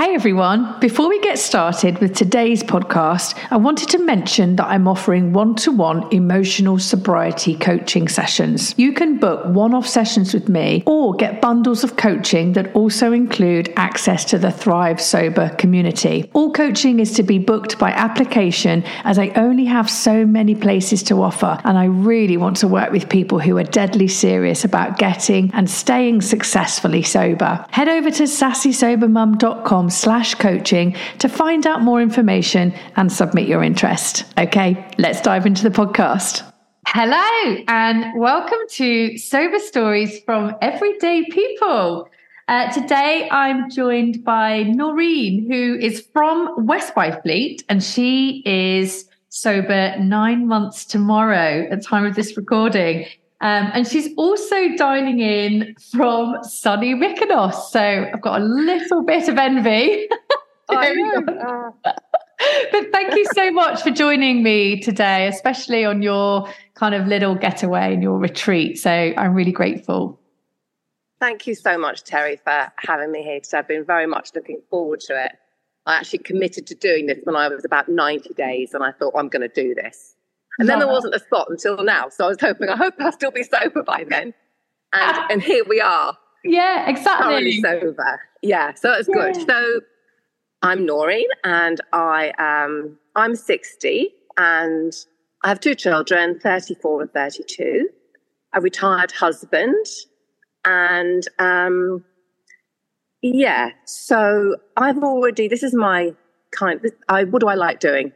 Hey everyone, before we get started with today's podcast, I wanted to mention that I'm offering one to one emotional sobriety coaching sessions. You can book one off sessions with me or get bundles of coaching that also include access to the Thrive Sober community. All coaching is to be booked by application as I only have so many places to offer, and I really want to work with people who are deadly serious about getting and staying successfully sober. Head over to sassysobermum.com slash coaching to find out more information and submit your interest. Okay, let's dive into the podcast. Hello, and welcome to Sober Stories from Everyday People. Uh, today, I'm joined by Noreen, who is from West Byfleet, and she is sober nine months tomorrow at time of this recording. Um, and she's also dining in from sunny Mykonos. So I've got a little bit of envy. but thank you so much for joining me today, especially on your kind of little getaway and your retreat. So I'm really grateful. Thank you so much, Terry, for having me here today. I've been very much looking forward to it. I actually committed to doing this when I was about 90 days, and I thought, I'm going to do this. And then there wasn't a spot until now. So I was hoping, I hope I'll still be sober by then. And, and here we are. Yeah, exactly. sober. Yeah, so it's yeah. good. So I'm Noreen and I am I'm 60 and I have two children, 34 and 32. A retired husband. And um, yeah, so I've already this is my kind I what do I like doing?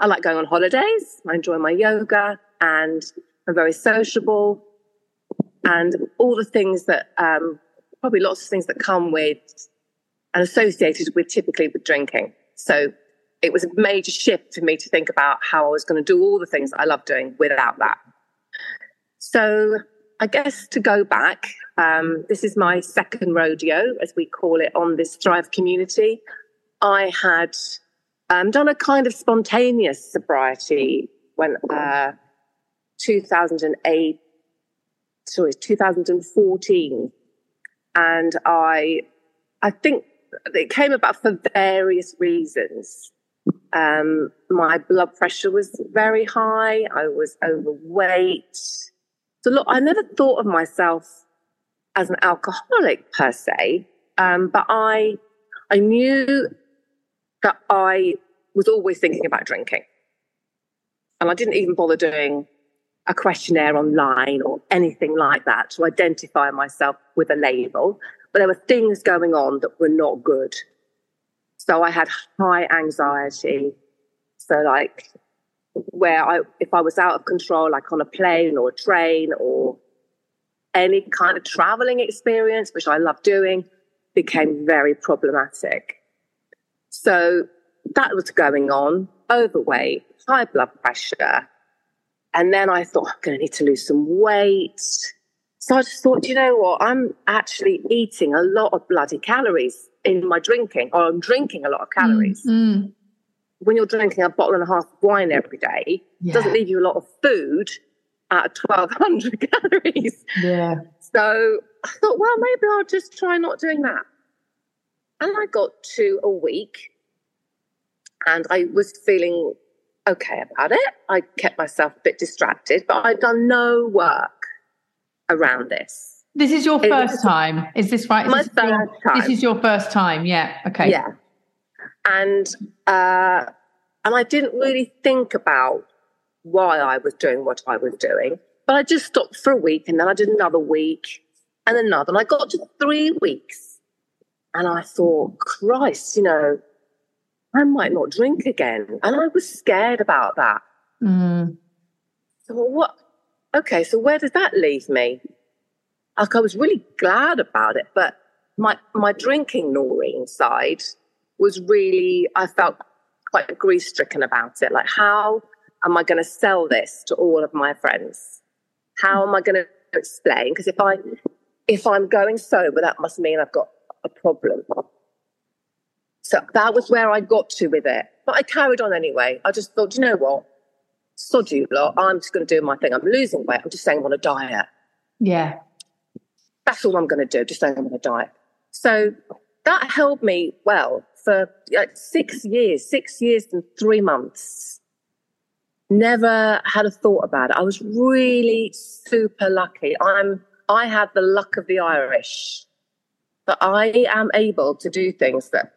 I like going on holidays. I enjoy my yoga and I'm very sociable and all the things that um, probably lots of things that come with and associated with typically with drinking. So it was a major shift for me to think about how I was going to do all the things that I love doing without that. So I guess to go back, um, this is my second rodeo, as we call it, on this Thrive community. I had um, done a kind of spontaneous sobriety when uh, 2008, sorry, 2014, and I, I think it came about for various reasons. Um, my blood pressure was very high. I was overweight. So look, I never thought of myself as an alcoholic per se, um, but I, I knew that I was always thinking about drinking. And I didn't even bother doing a questionnaire online or anything like that to identify myself with a label. But there were things going on that were not good. So I had high anxiety. So like where I, if I was out of control, like on a plane or a train or any kind of traveling experience, which I love doing, became very problematic. So that was going on, overweight, high blood pressure. And then I thought, I'm going to need to lose some weight. So I just thought, you know what? I'm actually eating a lot of bloody calories in my drinking, or I'm drinking a lot of calories. Mm-hmm. When you're drinking a bottle and a half of wine every day, yeah. doesn't leave you a lot of food at 1200 calories. Yeah. So I thought, well, maybe I'll just try not doing that. And I got to a week and I was feeling okay about it. I kept myself a bit distracted, but I'd done no work around this. This is your first time, is this right? My this first your, time. This is your first time, yeah. Okay. Yeah, and uh, and I didn't really think about why I was doing what I was doing, but I just stopped for a week, and then I did another week, and another, and I got to three weeks, and I thought, Christ, you know, I might not drink again. And I was scared about that. Mm. So what? Okay, so where does that leave me? Like I was really glad about it, but my my drinking Noreen side was really, I felt quite grief stricken about it. Like, how am I going to sell this to all of my friends? How am I going to explain? Because if I, if I'm going sober, that must mean I've got a problem. So that was where I got to with it. But I carried on anyway. I just thought, you know what? Sod you lot. I'm just going to do my thing. I'm losing weight. I'm just saying I'm on a diet. Yeah. That's all I'm going to do. Just saying I'm on a diet. So that held me well for like six years, six years and three months. Never had a thought about it. I was really super lucky. I'm, I had the luck of the Irish that I am able to do things that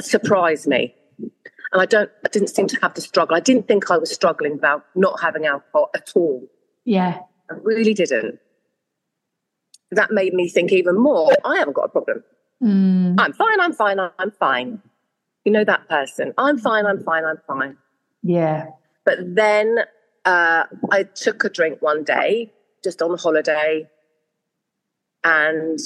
surprise me. And I don't, I didn't seem to have to struggle. I didn't think I was struggling about not having alcohol at all. Yeah. I really didn't. That made me think even more, I haven't got a problem. Mm. I'm fine, I'm fine, I'm fine. You know that person. I'm fine, I'm fine, I'm fine. Yeah. But then uh, I took a drink one day, just on holiday, and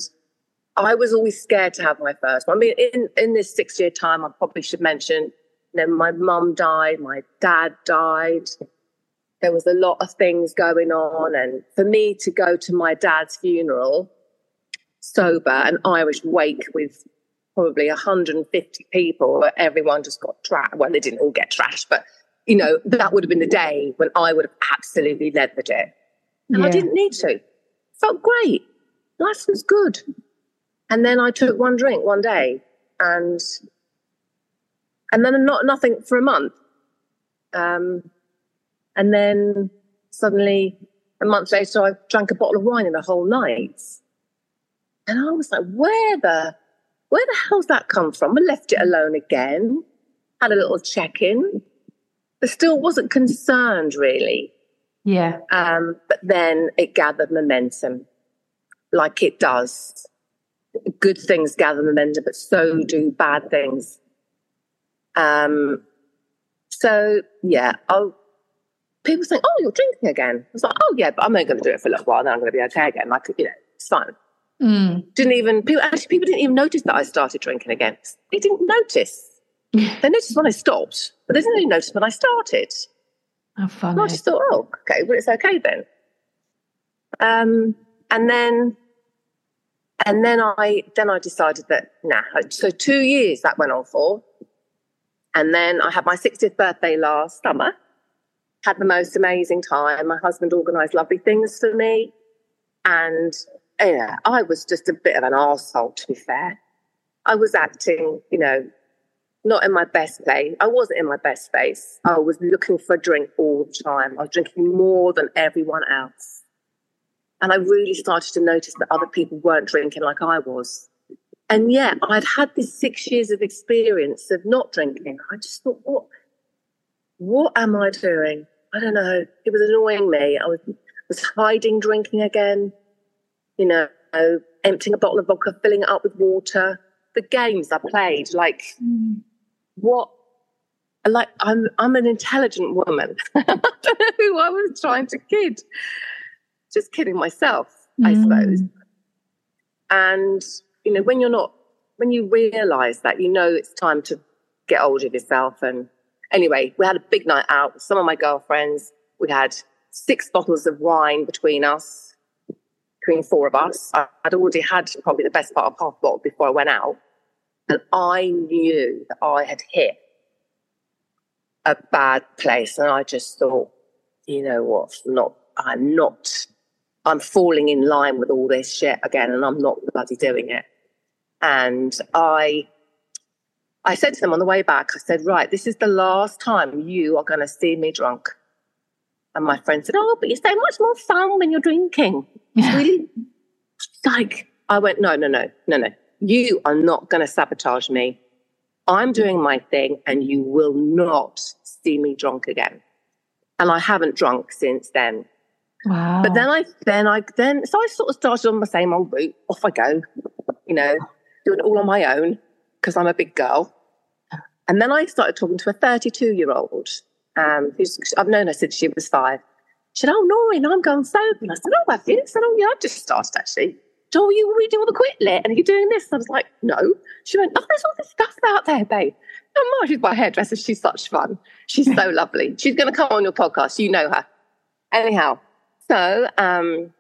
I was always scared to have my first one. I mean, in, in this six year time, I probably should mention, you know, my mum died, my dad died. There was a lot of things going on. And for me to go to my dad's funeral sober, an Irish wake with probably 150 people, everyone just got trashed. Well, they didn't all get trashed, but, you know, that would have been the day when I would have absolutely led the day. And Yeah. I didn't need to. Felt great. Life was good. And then I took one drink one day and and then not nothing for a month. Um, and then suddenly a month later I drank a bottle of wine in a whole night. And I was like, where the where the hell's that come from? I left it alone again, had a little check-in, but still wasn't concerned really. Yeah. Um, but then it gathered momentum, like it does. Good things gather momentum, but so do bad things. Um, so yeah, I'll, people think, "Oh, you're drinking again." I was like, "Oh yeah, but I'm only going to do it for a little while, then I'm going to be okay again." Like you know, it's fine. Mm. Didn't even people actually people didn't even notice that I started drinking again. They didn't notice. They noticed when I stopped, but they didn't really notice when I started. How funny. And I just thought, oh, okay, well, it's okay then. Um, and then, and then I, then I decided that, nah. So two years that went on for, and then I had my 60th birthday last summer. Had the most amazing time. My husband organised lovely things for me, and yeah, I was just a bit of an asshole to be fair. I was acting, you know, not in my best place. I wasn't in my best space. I was looking for a drink all the time. I was drinking more than everyone else. And I really started to notice that other people weren't drinking like I was. And yet I'd had this six years of experience of not drinking. I just thought, what, what am I doing? I don't know. It was annoying me. I was, was hiding drinking again, you know, emptying a bottle of vodka, filling it up with water. The games I played, like Mm. what like I'm I'm an intelligent woman. I don't know who I was trying to kid. Just kidding myself, I Mm. suppose. And you know, when you're not when you realise that, you know it's time to get hold of yourself. And anyway, we had a big night out with some of my girlfriends. We had six bottles of wine between us, between four of us. I- I'd already had probably the best part of half a bottle before I went out. And I knew that I had hit a bad place. And I just thought, you know what? Not, I'm not, I'm falling in line with all this shit again, and I'm not bloody doing it. And I, I said to them on the way back, I said, right, this is the last time you are going to see me drunk. And my friend said, oh, but you're so much more fun when you're drinking. It's really like, I went, no, no, no, no, no. You are not going to sabotage me. I'm doing my thing and you will not see me drunk again. And I haven't drunk since then. Wow. But then I, then I, then, so I sort of started on the same old route. Off I go, you know, doing it all on my own because I'm a big girl. And then I started talking to a 32 year old, um, who's, I've known her since she was five. She said, Oh, Noreen, I'm going sober. And I said, Oh, have you? I said, Oh, yeah, I've just started actually. "Oh, you you reading all the quit Quitlet and you're you doing this?" I was like, "No." She went, "Oh, there's all this stuff out there, babe." Oh, Mom, she's my hairdresser. She's such fun. She's so lovely. She's going to come on your podcast. You know her. Anyhow, so um,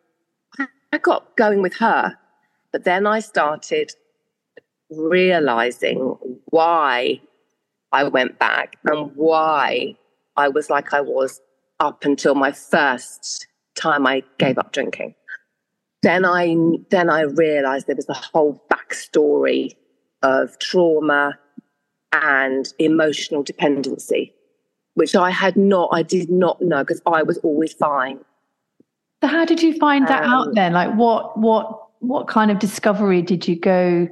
I got going with her, but then I started realizing why I went back and why I was like I was up until my first time I gave up drinking. Then I then I realized there was a whole backstory of trauma and emotional dependency, which I had not, I did not know because I was always fine. So how did you find that um, out then? Like what what what kind of discovery did you go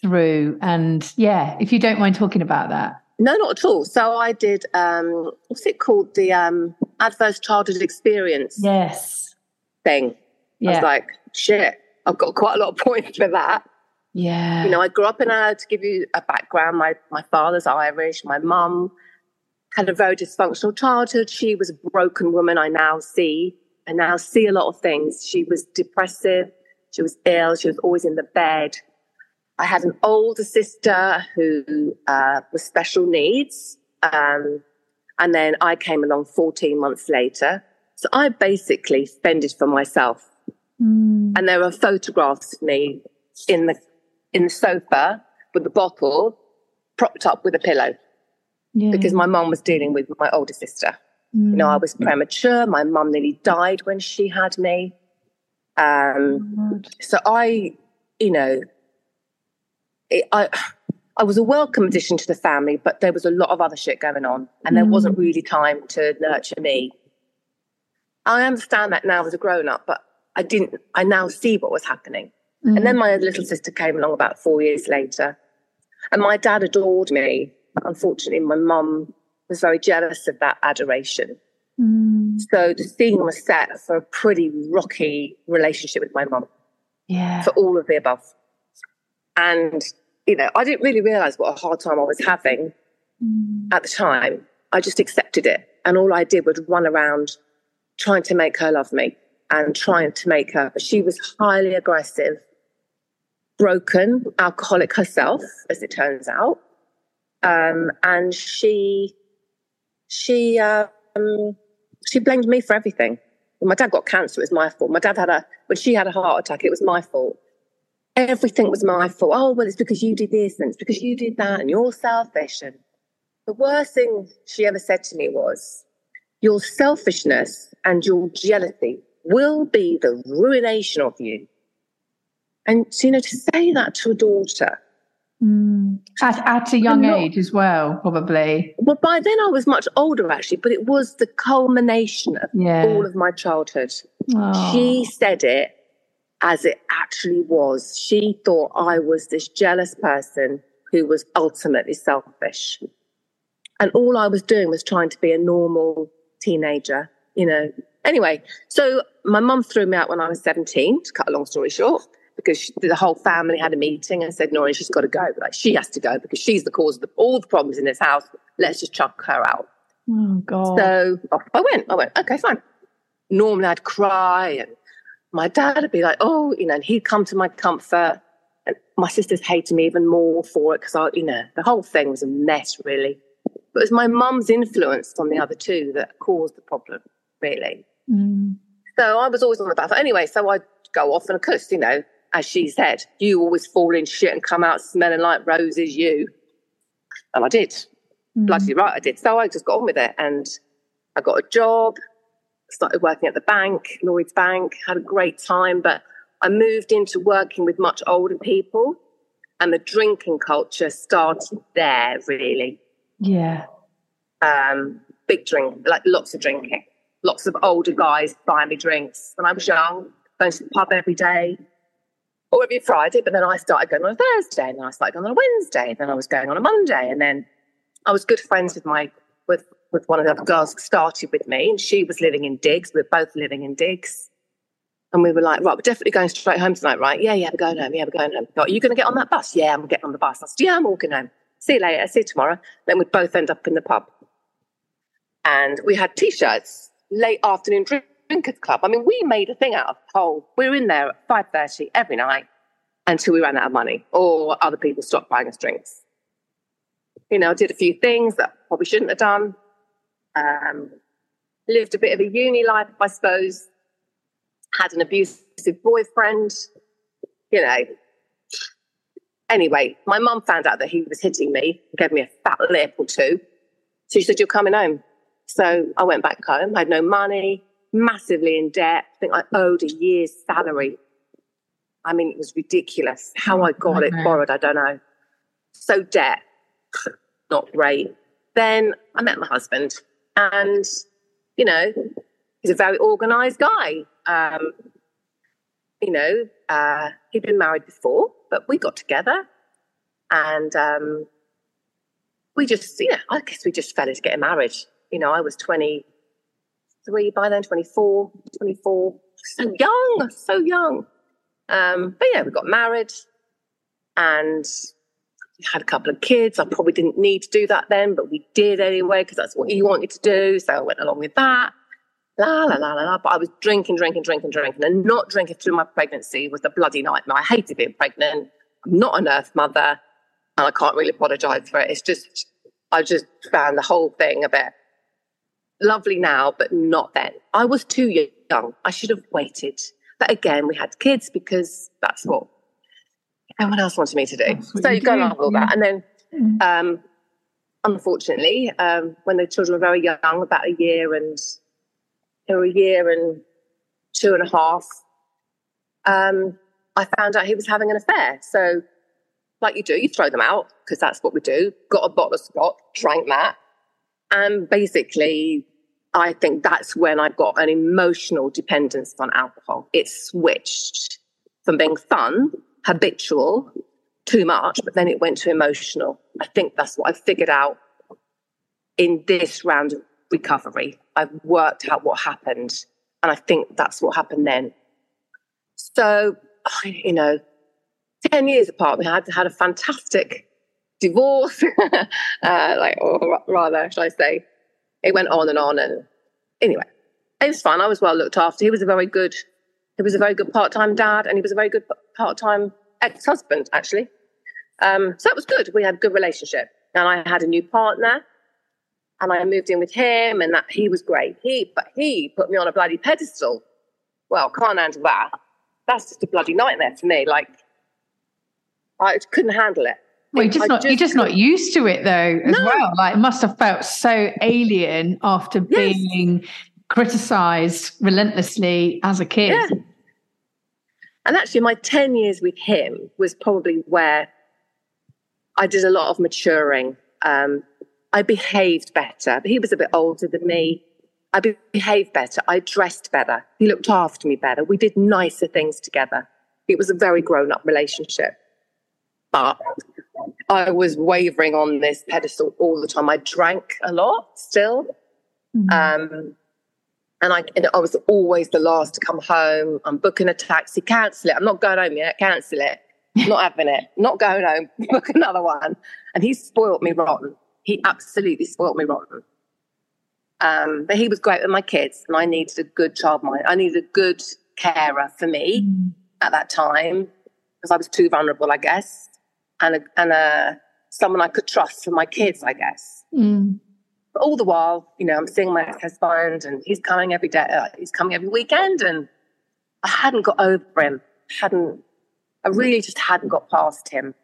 through? And yeah, if you don't mind talking about that. No, not at all. So I did um what's it called? The um adverse childhood experience. Yes. Thing. Yeah. I was like, shit, I've got quite a lot of points for that. Yeah. You know, I grew up in a, to give you a background, my, my father's Irish, my mum had a very dysfunctional childhood. She was a broken woman, I now see. I now see a lot of things. She was depressive. She was ill. She was always in the bed. I had an older sister who uh, was special needs. Um, and then I came along 14 months later. So I basically fended for myself. Mm. And there are photographs of me in the in the sofa with the bottle propped up with a pillow yeah. because my mum was dealing with my older sister. Mm. You know, I was premature. My mum nearly died when she had me. Um, oh, so I, you know, it, I, I was a welcome addition to the family, but there was a lot of other shit going on, and there mm. wasn't really time to nurture me. I understand that now as a grown up, but I didn't. I now see what was happening. Mm. And then my little sister came along about four years later. And my dad adored me. Unfortunately, my mum was very jealous of that adoration. Mm. So the scene was set for a pretty rocky relationship with my mum. Yeah. For all of the above. And, you know, I didn't really realize what a hard time I was having mm. at the time. I just accepted it. And all I did was run around trying to make her love me and trying to make her, but she was highly aggressive broken alcoholic herself, as it turns out. Um, and she, she, um, she blamed me for everything. When my dad got cancer, it was my fault. My dad had a, when she had a heart attack, it was my fault. Everything was my fault. Oh, well, it's because you did this and it's because you did that and you're selfish. And the worst thing she ever said to me was, your selfishness and your jealousy will be the ruination of you. And, you know, to say that to a daughter. Mm. At, at a young not, age as well, probably. Well, by then I was much older, actually, but it was the culmination of yeah. all of my childhood. Oh. She said it as it actually was. She thought I was this jealous person who was ultimately selfish. And all I was doing was trying to be a normal teenager, you know. Anyway, so my mum threw me out when I was 17, to cut a long story short because she, the whole family had a meeting and said, Noreen, she's got to go. Like, she has to go because she's the cause of the, all the problems in this house. Let's just chuck her out. Oh, God. So off I went. I went, okay, fine. Normally I'd cry and my dad would be like, oh, you know, and he'd come to my comfort. And my sisters hated me even more for it because I, you know, the whole thing was a mess, really. But it was my mum's influence on the other two that caused the problem, really. Mm. So I was always on the back. Anyway, so I'd go off and of course, you know, as she said, you always fall in shit and come out smelling like roses, you. And I did. Mm. Bloody right, I did. So I just got on with it and I got a job, started working at the bank, Lloyds Bank, had a great time. But I moved into working with much older people and the drinking culture started there, really. Yeah. Um, big drink, like lots of drinking. Lots of older guys buying me drinks. When I was young, going to the pub every day, or every Friday, but then I started going on a Thursday, and then I started going on a Wednesday, and then I was going on a Monday, and then I was good friends with my with with one of the other girls who started with me, and she was living in Digs. We were both living in Digs. And we were like, right, we're definitely going straight home tonight, right? Yeah, yeah, we're going home. Yeah, we're going home. Are you going to get on that bus? Yeah, I'm getting on the bus. I said, yeah, I'm walking home. See you later. See you tomorrow. Then we'd both end up in the pub. And we had t-shirts, late afternoon drink drinkers club. I mean, we made a thing out of whole. We were in there at five thirty every night until we ran out of money, or other people stopped buying us drinks. You know, did a few things that probably shouldn't have done. Um, lived a bit of a uni life, I suppose. Had an abusive boyfriend. You know. Anyway, my mum found out that he was hitting me, gave me a fat lip or two. So she said, You're coming home. So I went back home. I had no money, massively in debt. I think I owed a year's salary. I mean, it was ridiculous. How I got it borrowed, I don't know. So debt, not great. Then I met my husband, and you know, he's a very organized guy. Um, you know, uh, he'd been married before, but we got together and um, we just, you know, I guess we just fell into getting married. You know, I was 23 by then, 24, 24, so young, so young. Um, but yeah, we got married and had a couple of kids. I probably didn't need to do that then, but we did anyway because that's what he wanted to do. So I went along with that. La la la la la. But I was drinking, drinking, drinking, drinking, and not drinking through my pregnancy was a bloody nightmare. I hated being pregnant. I'm not an earth mother, and I can't really apologise for it. It's just I just found the whole thing a bit lovely now, but not then. I was too young. I should have waited. But again, we had kids because that's what everyone else wanted me to do. So you go along with all that. And then, mm. um, unfortunately, um, when the children were very young, about a year and were a year and two and a half, um, I found out he was having an affair. So, like you do, you throw them out because that's what we do. Got a bottle of scotch, drank that. And basically, I think that's when I got an emotional dependence on alcohol. It switched from being fun, habitual, too much, but then it went to emotional. I think that's what I figured out in this round of recovery. I've worked out what happened, and I think that's what happened then. So, you know, 10 years apart, we had had a fantastic divorce, uh, like, or rather, should I say, it went on and on. And anyway, it was fun. I was well looked after. He was a very good, he was a very good part-time dad, and he was a very good part-time ex-husband, actually. Um, so it was good. We had a good relationship, and I had a new partner, and I moved in with him, and that he was great. He, but he put me on a bloody pedestal. Well, can't handle that. That's just a bloody nightmare for me. Like, I couldn't handle it. Well, you're just not just you're just not used to it though as no. well. Like it must have felt so alien after yes. being criticized relentlessly as a kid. Yeah. And actually my 10 years with him was probably where I did a lot of maturing. Um, I behaved better. He was a bit older than me. I behaved better. I dressed better. He looked after me better. We did nicer things together. It was a very grown up relationship. But I was wavering on this pedestal all the time. I drank a lot still. Mm-hmm. Um, and I, and I was always the last to come home. I'm booking a taxi, cancel it. I'm not going home yet, cancel it. not having it, not going home, book another one. And he spoilt me rotten. He absolutely spoilt me rotten. Um, but he was great with my kids, and I needed a good child mind. I needed a good carer for me mm. at that time because I was too vulnerable, I guess and a, and a someone I could trust for my kids, I guess. Mm. But all the while, you know, I'm seeing my ex-husband, and he's coming every day. Uh, he's coming every weekend, and I hadn't got over him. Hadn't I really just hadn't got past him.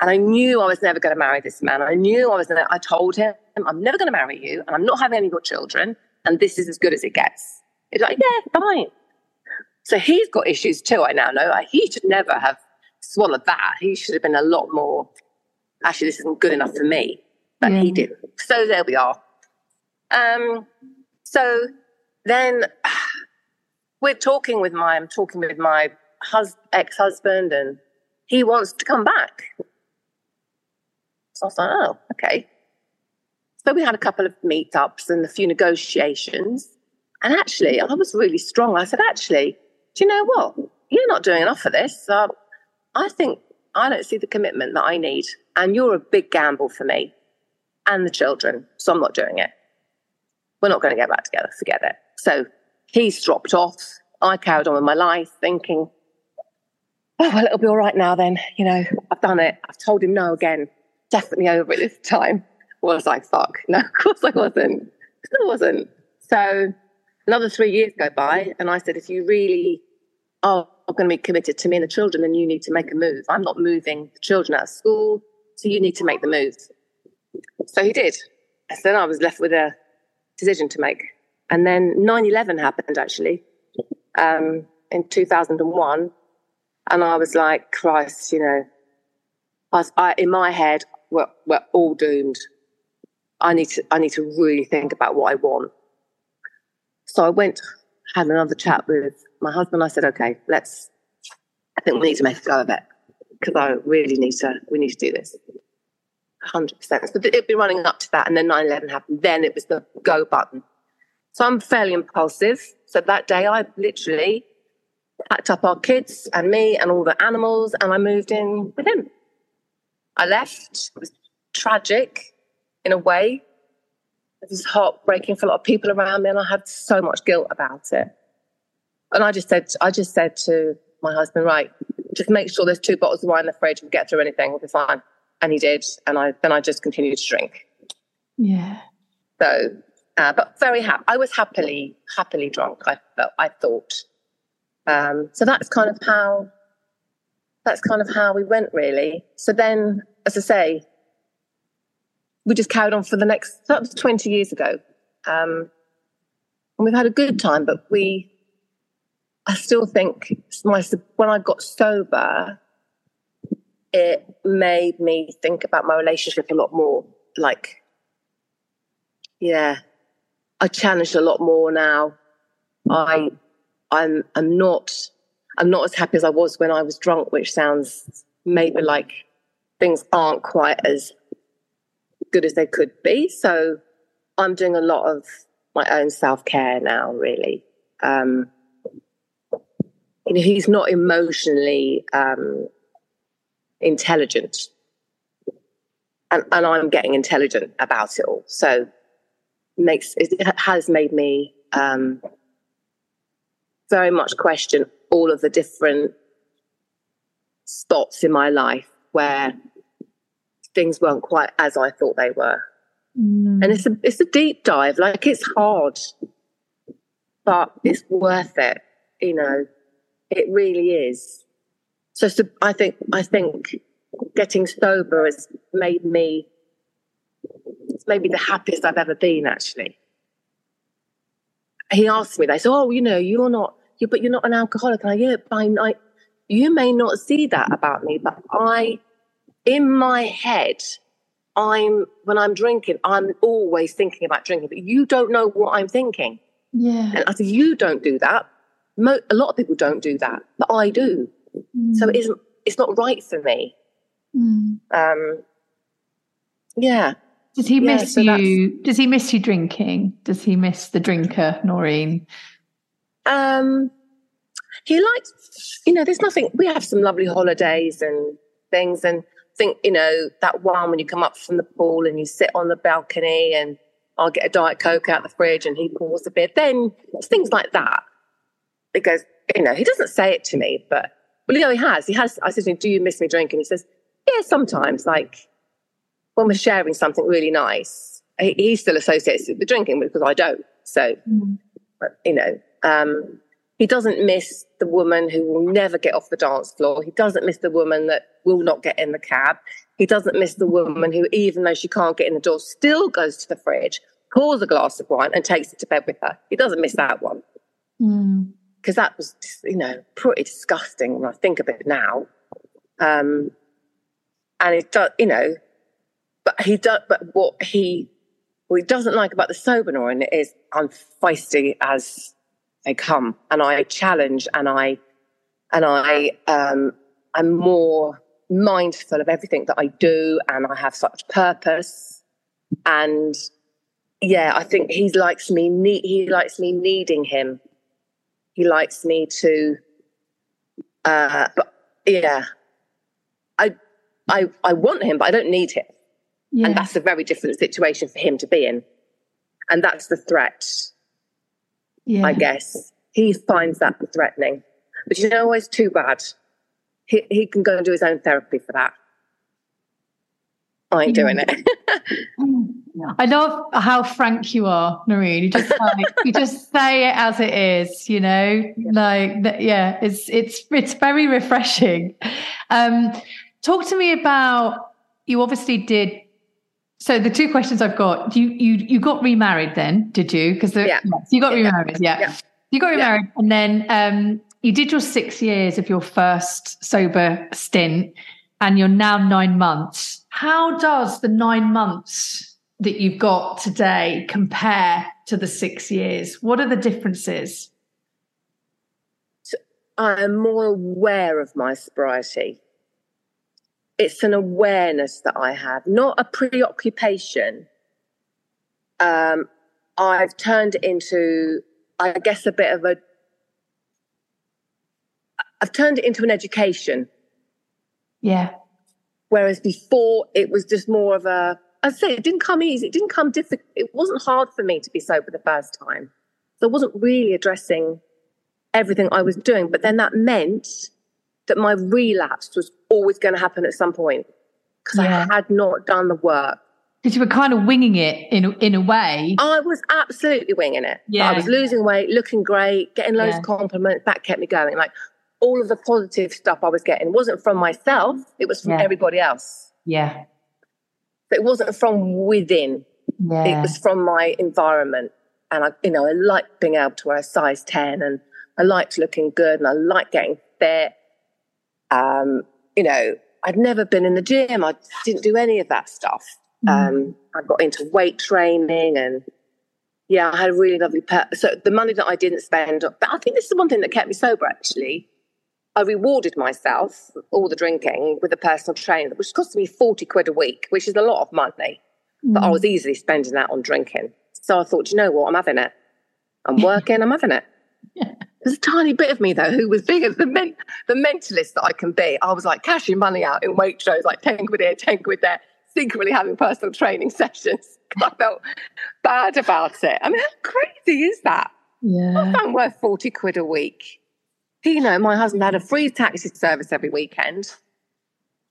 And I knew I was never going to marry this man. I knew I was. Never, I told him, "I'm never going to marry you, and I'm not having any more children. And this is as good as it gets." He's like, "Yeah, fine." So he's got issues too. I now know. He should never have swallowed that. He should have been a lot more, actually, this isn't good enough for me. But yeah. he didn't. So there we are. Um, so then we're talking with my, I'm talking with my hus- ex-husband and he wants to come back. So I was like, oh, okay. So we had a couple of meetups and a few negotiations. And actually, I was really strong. I said, actually, do you know what? You're not doing enough for this. Uh, I think I don't see the commitment that I need. And you're a big gamble for me and the children. So I'm not doing it. We're not going to get back together. Forget it. So he's dropped off. I carried on with my life thinking, oh, well, it'll be all right now then. You know, I've done it. I've told him no again. Definitely over it this time. I was like, fuck. No, of course I wasn't. I wasn't. So another three years go by, and I said, if you really are going to be committed to me and the children, then you need to make a move. I'm not moving the children out of school, so you need to make the move. So he did. So then I was left with a decision to make. And then 9 11 happened actually um, in 2001. And I was like, Christ, you know, I, was, I in my head, we're, we're all doomed. I need to I need to really think about what I want. So I went, had another chat with my husband. and I said, okay, let's. I think we need to make a go of it because I really need to. We need to do this. Hundred percent. So it'd be running up to that, and then 9-11 happened. Then it was the go button. So I'm fairly impulsive. So that day, I literally packed up our kids and me and all the animals, and I moved in with him. I left. It was tragic in a way. It was heartbreaking for a lot of people around me, and I had so much guilt about it. And I just said, I just said to my husband, right, just make sure there's two bottles of wine in the fridge. We'll get through anything. We'll be fine. And he did. And I then I just continued to drink. Yeah. So, uh, but very happy. I was happily, happily drunk. I felt. I thought. Um, so that's kind of how. That's kind of how we went, really. So then, as I say, we just carried on for the next, that was 20 years ago. Um, and we've had a good time, but we, I still think my, when I got sober, it made me think about my relationship a lot more. Like, yeah, I challenged a lot more now. I, I'm, I'm not, I'm not as happy as I was when I was drunk, which sounds maybe like things aren't quite as good as they could be. So I'm doing a lot of my own self care now, really. Um, you know, he's not emotionally um, intelligent, and, and I'm getting intelligent about it all. So makes it has made me um, very much question all of the different spots in my life where things weren't quite as I thought they were. Mm. And it's a it's a deep dive. Like it's hard, but it's worth it. You know, it really is. So, so I think I think getting sober has made me it's maybe the happiest I've ever been. Actually, he asked me. They said, "Oh, you know, you're not, you but you're not an alcoholic." And I, yeah, by night you may not see that about me, but I in my head, I'm when I'm drinking, I'm always thinking about drinking, but you don't know what I'm thinking. Yeah. And I said, you don't do that. Mo- a lot of people don't do that, but I do. Mm. So it isn't. It's not right for me. Mm. Um. Yeah. Does he yeah, miss so you? Does he miss you drinking? Does he miss the drinker, Noreen? Um. He likes. You know, there's nothing. We have some lovely holidays and things, and think, you know, that one when you come up from the pool and you sit on the balcony and I'll get a Diet Coke out the fridge and he pours a beer. Then it's things like that. Because, you know, he doesn't say it to me, but, well, you know, he has. He has. I said to him, Do you miss me drinking? He says, Yeah, sometimes. Like when we're sharing something really nice, he, he still associates it with drinking because I don't. So, mm. but, you know, um, he doesn't miss the woman who will never get off the dance floor. He doesn't miss the woman that will not get in the cab. He doesn't miss the woman who, even though she can't get in the door, still goes to the fridge, pours a glass of wine, and takes it to bed with her. He doesn't miss that one. Because that was, you know, pretty disgusting when I think of it now. Um, and it does, you know, but he does, but what he, what he doesn't like about the sober is I'm feisty as they come and I challenge and I and I um, I'm more mindful of everything that I do and I have such purpose and yeah I think he likes me ne- he likes me needing him he likes me to uh, but yeah I I I want him but I don't need him yeah. and that's a very different situation for him to be in and that's the threat yeah. I guess. He finds that threatening. But you know, it's too bad. He, he can go and do his own therapy for that. I ain't doing it. I love how frank you are, Noreen. You just like, you just say it as it is, you know. Yeah. Like yeah, it's it's it's very refreshing. Um, talk to me about you. Obviously, did so. The two questions I've got: you you you got remarried then? Did you? Because yeah. you got remarried. Yeah. yeah. you got remarried, and then um, you did your six years of your first sober stint, and you're now nine months how does the nine months that you've got today compare to the six years? What are the differences? I'm more aware of my sobriety. It's an awareness that I have, not a preoccupation. Um, I've turned it into, I guess, a bit of a. I've turned it into an education. Yeah. Whereas before it was just more of a, I say it didn't come easy. It didn't come difficult. It wasn't hard for me to be sober the first time. So I wasn't really addressing everything I was doing. But then that meant that my relapse was always going to happen at some point because yeah. I had not done the work. Because you were kind of winging it in in a way. I was absolutely winging it. Yeah. I was losing weight, looking great, getting loads yeah. of compliments. That kept me going. Like all of the positive stuff I was getting wasn't from myself, it was from yeah. everybody else. Yeah. But it wasn't from within. Yeah. It was from my environment. And I, you know, I liked being able to wear a size 10 and I liked looking good and I liked getting fit. Um, you know, I'd never been in the gym. I didn't do any of that stuff. Mm. Um, I got into weight training and yeah, I had a really lovely pet. So the money that I didn't spend, but I think this is the one thing that kept me sober actually. I rewarded myself, all the drinking, with a personal trainer, which cost me 40 quid a week, which is a lot of money. Mm. But I was mm. easily spending that on drinking. So I thought, you know what? I'm having it. I'm working, I'm having it. Yeah. There's a tiny bit of me, though, who was being the, men- the mentalist that I can be. I was like cashing money out in Waitrose, like 10 quid here, 10 quid there, secretly having personal training sessions. I felt bad about it. I mean, how crazy is that? Yeah. I'm worth 40 quid a week you know, my husband had a free taxi service every weekend.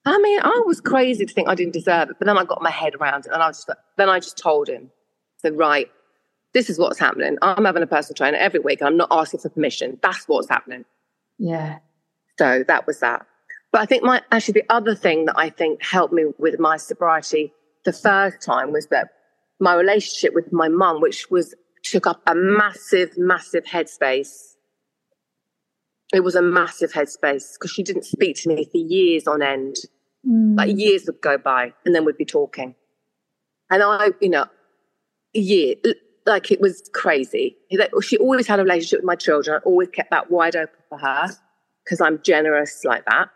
I mean, I was crazy to think I didn't deserve it, but then I got my head around it, and I was just, then I just told him, said, right, this is what's happening. I'm having a personal trainer every week, and I'm not asking for permission. That's what's happening. Yeah. So that was that. But I think my actually the other thing that I think helped me with my sobriety the first time was that my relationship with my mum, which was took up a massive, massive headspace it was a massive headspace because she didn't speak to me for years on end. Mm. Like years would go by and then we'd be talking. And I, you know, year, like it was crazy. She always had a relationship with my children. I always kept that wide open for her because I'm generous like that.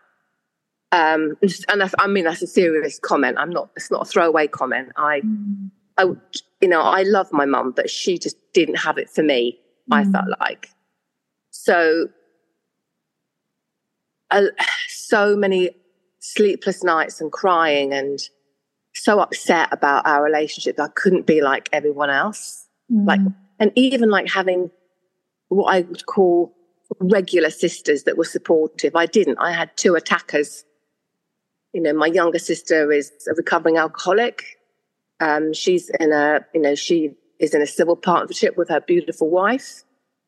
Um, and that's, I mean, that's a serious comment. I'm not, it's not a throwaway comment. I, mm. I, you know, I love my mum, but she just didn't have it for me. Mm. I felt like. So so many sleepless nights and crying and so upset about our relationship that I couldn't be like everyone else. Mm. Like, and even like having what I would call regular sisters that were supportive. I didn't. I had two attackers. You know, my younger sister is a recovering alcoholic. Um, she's in a, you know, she is in a civil partnership with her beautiful wife.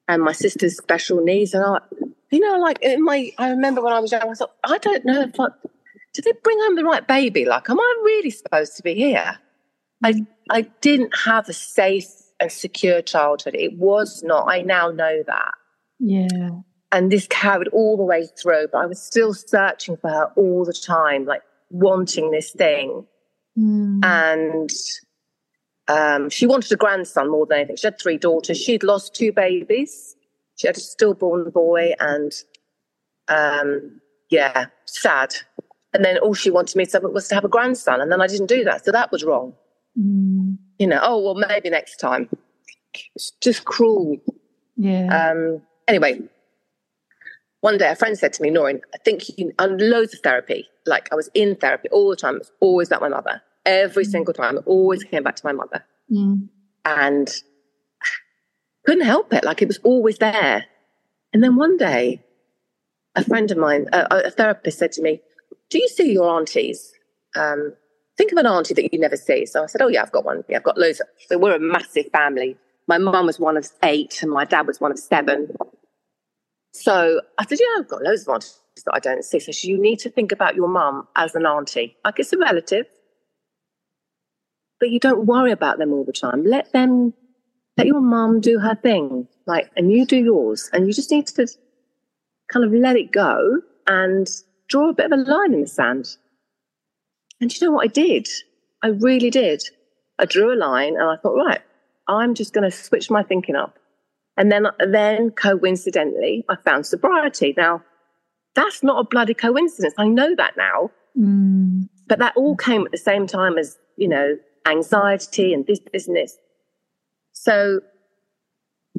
And my sister's special needs. And I, you know, like in my, I remember when I was young, I thought, I don't know if did they bring home the right baby? Like, am I really supposed to be here? I, I didn't have a safe and secure childhood. It was not. I now know that. Yeah. And this carried all the way through, but I was still searching for her all the time, like wanting this thing. Mm. And um, she wanted a grandson more than anything. She had three daughters. She'd lost two babies. She had a stillborn boy, and um, yeah, sad. And then all she wanted me to have was to have a grandson, and then I didn't do that, so that was wrong. Mm. You know, oh well, maybe next time. It's just cruel. Yeah. Um, anyway, one day a friend said to me, Noreen, I think you and loads of therapy. Like I was in therapy all the time. It was always about my mother. Every mm. single time, I always came back to my mother. Mm. And couldn't help it. Like it was always there. And then one day, a friend of mine, a, a therapist said to me, Do you see your aunties? Um, think of an auntie that you never see. So I said, Oh, yeah, I've got one. Yeah, I've got loads. So we're a massive family. My mum was one of eight and my dad was one of seven. So I said, Yeah, I've got loads of aunties that I don't see. So she, you need to think about your mum as an auntie. Like it's a relative. But you don't worry about them all the time. Let them, let your mum do her thing. Like, and you do yours. And you just need to kind of let it go and draw a bit of a line in the sand. And you know what I did? I really did. I drew a line and I thought, right, I'm just going to switch my thinking up. And then, then coincidentally, I found sobriety. Now, that's not a bloody coincidence. I know that now. Mm. But that all came at the same time as, you know, anxiety and this, this, and this. So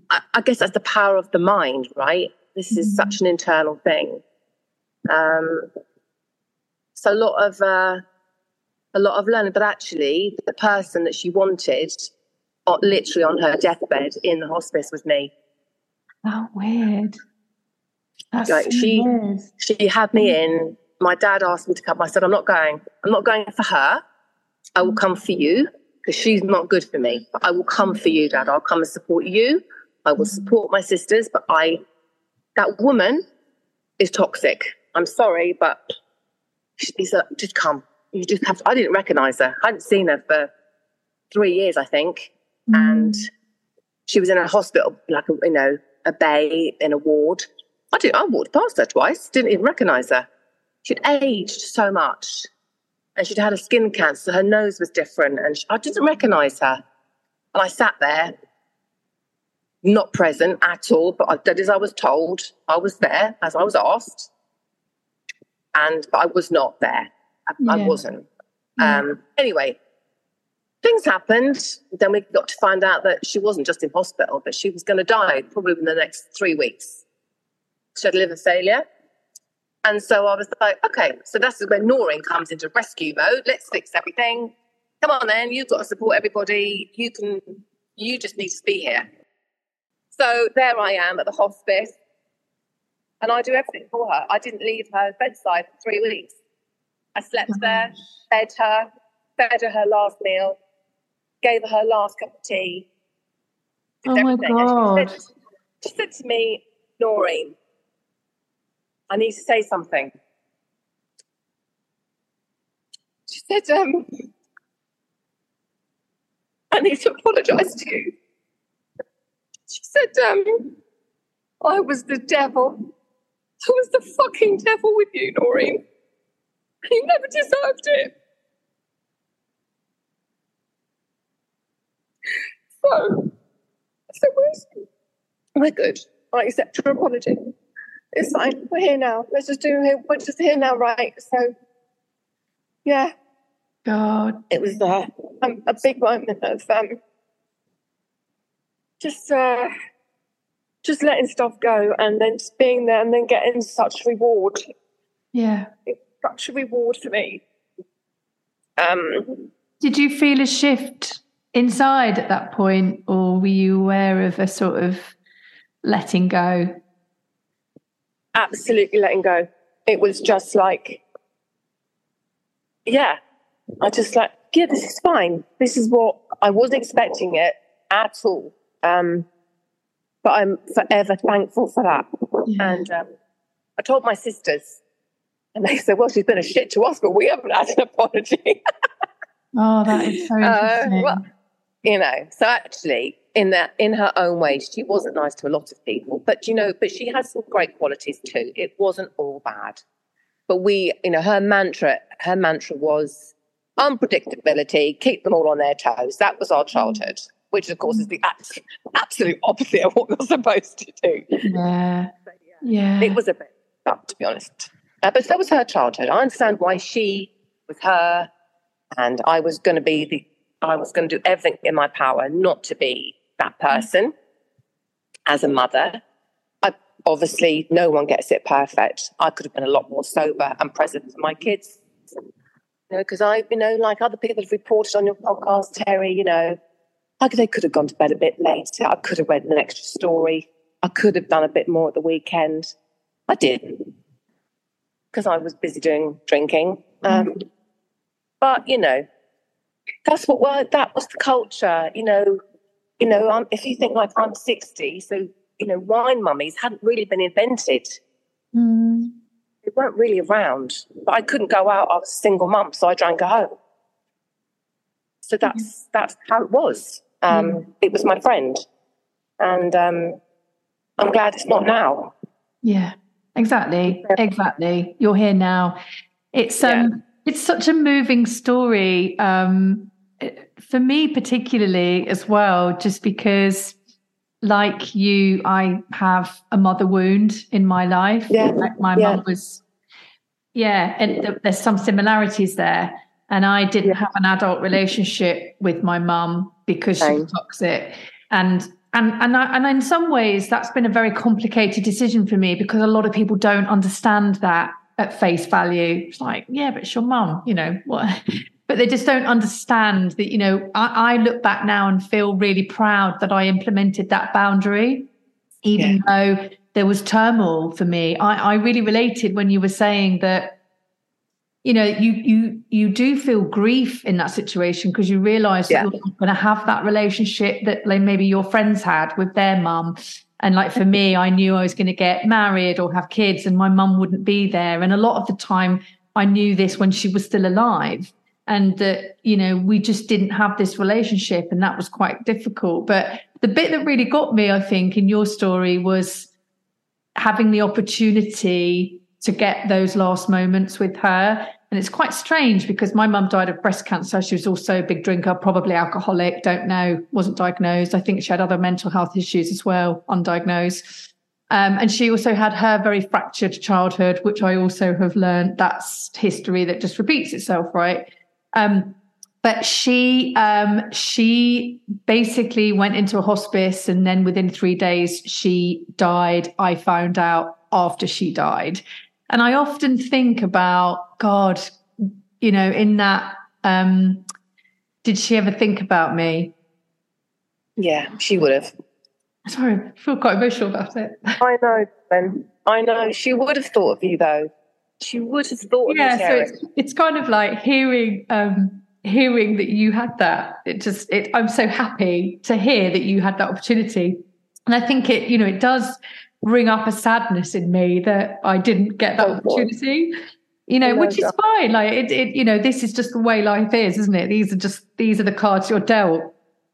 I, I guess that's the power of the mind, right? This is mm. such an internal thing. Um, so a lot of uh, a lot of learning, but actually, the person that she wanted, uh, literally on her deathbed in the hospice, was me. Oh, weird. That's like so she weird. she had me in. My dad asked me to come. I said, I'm not going. I'm not going for her. I will come for you because she's not good for me. But I will come for you, Dad. I'll come and support you. I will support my sisters, but I that woman is toxic. I'm sorry, but she's a, just come. You just have to, I didn't recognize her. I hadn't seen her for three years, I think. Mm. And she was in a hospital, like a, you know, a bay in a ward. I did I walked past her twice, didn't even recognize her. She'd aged so much. And she'd had a skin cancer. Her nose was different. And she, I didn't recognize her. And I sat there, not present at all, but I did as I was told. I was there as I was asked. And but I was not there. I, yeah. I wasn't. Yeah. Um, anyway, things happened. Then we got to find out that she wasn't just in hospital, but she was going to die probably in the next three weeks. She had liver failure. And so I was like, okay, so that's when Noreen comes into rescue mode. Let's fix everything. Come on then, you've got to support everybody. You can, you just need to be here. So there I am at the hospice. And I do everything for her. I didn't leave her bedside for three weeks. I slept there, fed her, fed her her last meal, gave her her last cup of tea. Oh my God. She said, she said to me, Noreen, I need to say something. She said, um, I need to apologize to you. She said, um, I was the devil. I was the fucking devil with you, Noreen. You never deserved it. So, so we're, we're good. I accept your apology it's fine. We're here now. Let's just do it. We're just here now, right? So, yeah. God. It was uh, um, a big moment of um, just uh, just letting stuff go and then just being there and then getting such reward. Yeah. It's such a reward for me. Um, Did you feel a shift inside at that point, or were you aware of a sort of letting go? Absolutely letting go. It was just like, yeah, I just like, yeah, this is fine. This is what I wasn't expecting it at all. Um, but I'm forever thankful for that. Yeah. And um, I told my sisters, and they said, "Well, she's been a shit to us, but we haven't had an apology." oh, that is so interesting. Uh, well, you know, so actually, in that in her own way she wasn't nice to a lot of people but you know but she has some great qualities too. It wasn't all bad. But we you know her mantra her mantra was unpredictability keep them all on their toes. That was our childhood which of course is the absolute opposite of what we're supposed to do. Yeah. Yeah. It was a bit tough to be honest. Uh, but that was her childhood. I understand why she was her and i was going to be the I was going to do everything in my power not to be that person as a mother. I, obviously, no one gets it perfect. I could have been a lot more sober and present for my kids. You know, because I, you know, like other people have reported on your podcast, Terry, you know, I, they could have gone to bed a bit later. I could have read an extra story. I could have done a bit more at the weekend. I didn't because I was busy doing drinking. Um, mm. But you know, that's what well, that was the culture. You know, you know. Um, if you think like I'm 60, so you know, wine mummies hadn't really been invented. Mm. They weren't really around. But I couldn't go out. I was a single mum, so I drank at home. So that's mm. that's how it was. Um, mm. It was my friend, and um, I'm glad it's not now. Yeah, exactly, exactly. You're here now. It's um, yeah. it's such a moving story. Um, for me particularly as well, just because like you, I have a mother wound in my life. Yeah. Like my yeah. mum was, yeah, and th- there's some similarities there. And I didn't yeah. have an adult relationship with my mum because Same. she was toxic. And and and I, and in some ways that's been a very complicated decision for me because a lot of people don't understand that at face value. It's like, yeah, but it's your mum, you know what? but they just don't understand that. You know, I, I, look back now and feel really proud that I implemented that boundary, even yeah. though there was turmoil for me. I, I really related when you were saying that you know you you you do feel grief in that situation because you realize yeah. that you're not going to have that relationship that like maybe your friends had with their mum and like for me i knew i was going to get married or have kids and my mum wouldn't be there and a lot of the time i knew this when she was still alive and that you know we just didn't have this relationship and that was quite difficult but the bit that really got me i think in your story was having the opportunity to get those last moments with her. And it's quite strange because my mum died of breast cancer. She was also a big drinker, probably alcoholic, don't know, wasn't diagnosed. I think she had other mental health issues as well, undiagnosed. Um, and she also had her very fractured childhood, which I also have learned that's history that just repeats itself, right? Um, but she um, she basically went into a hospice, and then within three days she died. I found out after she died, and I often think about God, you know, in that, um, did she ever think about me? Yeah, she would have. Sorry, I feel quite emotional about it. I know, Ben. I know. She would have thought of you, though. She would have thought yeah, so it's, it's kind of like hearing um, hearing that you had that. It just, it, I'm so happy to hear that you had that opportunity. And I think it, you know, it does bring up a sadness in me that I didn't get that oh, opportunity. You know, which is fine. Like it, it, you know, this is just the way life is, isn't it? These are just these are the cards you're dealt.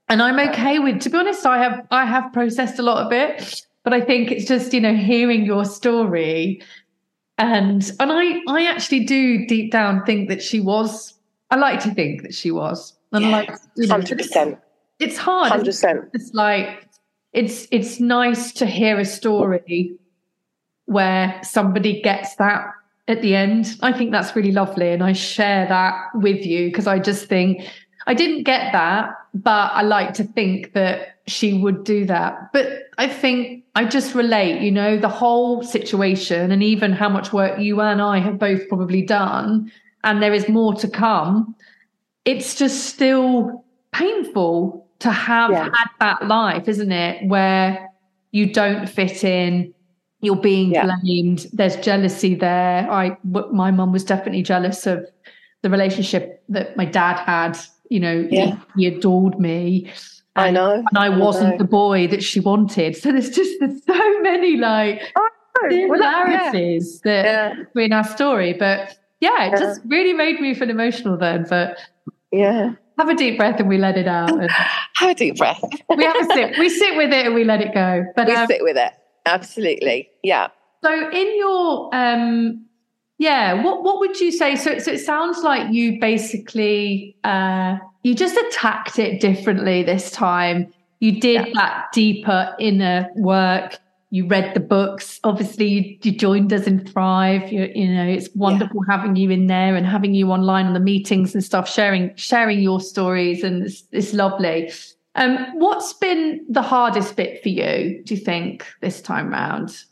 And I'm okay with to be honest, I have I have processed a lot of it, but I think it's just, you know, hearing your story and and I I actually do deep down think that she was I like to think that she was. And yeah, like know, 100%. It's hard. 100%. It's like it's it's nice to hear a story where somebody gets that at the end. I think that's really lovely. And I share that with you because I just think I didn't get that, but I like to think that she would do that. But I think I just relate, you know, the whole situation and even how much work you and I have both probably done, and there is more to come. It's just still painful to have yeah. had that life, isn't it? Where you don't fit in, you're being yeah. blamed, there's jealousy there. I, my mum was definitely jealous of the relationship that my dad had. You know, yeah. he, he adored me. And, I know. And I, wasn't the boy that she wanted. So there's just there's so many like similarities well, that, yeah. that between our story. But yeah, it yeah. just really made me feel emotional then. But yeah have a deep breath and we let it out. Have a deep breath. we have a sit. We sit with it and we let it go. But we um, sit with it. Absolutely. Yeah. So in your um yeah, what what would you say? So so it sounds like you basically uh you just attacked it differently this time. You did yeah. that deeper inner work you read the books. Obviously, you, you joined us in Thrive. You, you know, it's wonderful yeah. having you in there and having you online on the meetings and stuff, sharing sharing your stories, and it's, it's lovely. Um, what's been the hardest bit for you? Do you think this time round?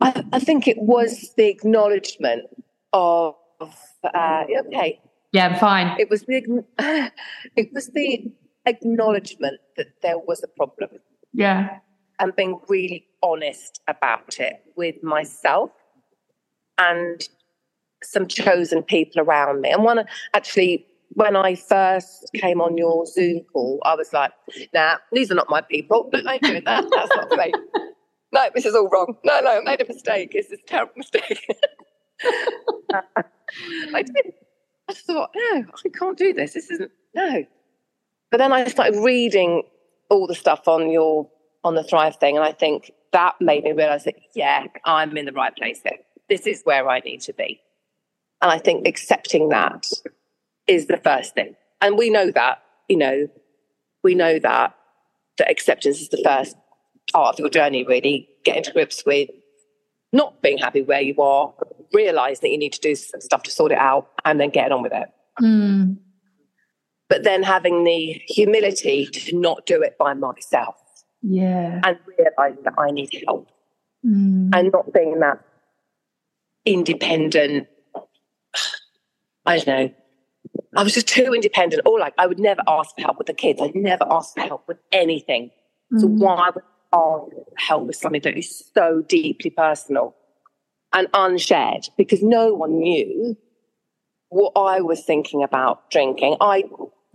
I, I think it was the acknowledgement of uh, okay, Yeah, I'm fine. It was the it was the acknowledgement that there was a problem. Yeah. And being really honest about it with myself and some chosen people around me. And one actually when I first came on your Zoom call, I was like, nah, these are not my people. But I ain't doing that. That's not great. No, this is all wrong. No, no, I made a mistake. It's this terrible mistake. I did. I thought, no, I can't do this. This isn't, no. But then I started reading all the stuff on your, on the Thrive thing. And I think that made me realize that, yeah, I'm in the right place here. This is where I need to be. And I think accepting that is the first thing. And we know that, you know, we know that, that acceptance is the first part of your journey, really, getting to grips with not being happy where you are, realize that you need to do some stuff to sort it out, and then getting on with it. Mm. But then having the humility to not do it by myself. Yeah. And realize that I need help. Mm. And not being that independent, I don't know, I was just too independent. Or like I would never ask for help with the kids. I'd never ask for help with anything. So Mm. why would For help with something that is so deeply personal and unshared? Because no one knew what I was thinking about drinking. I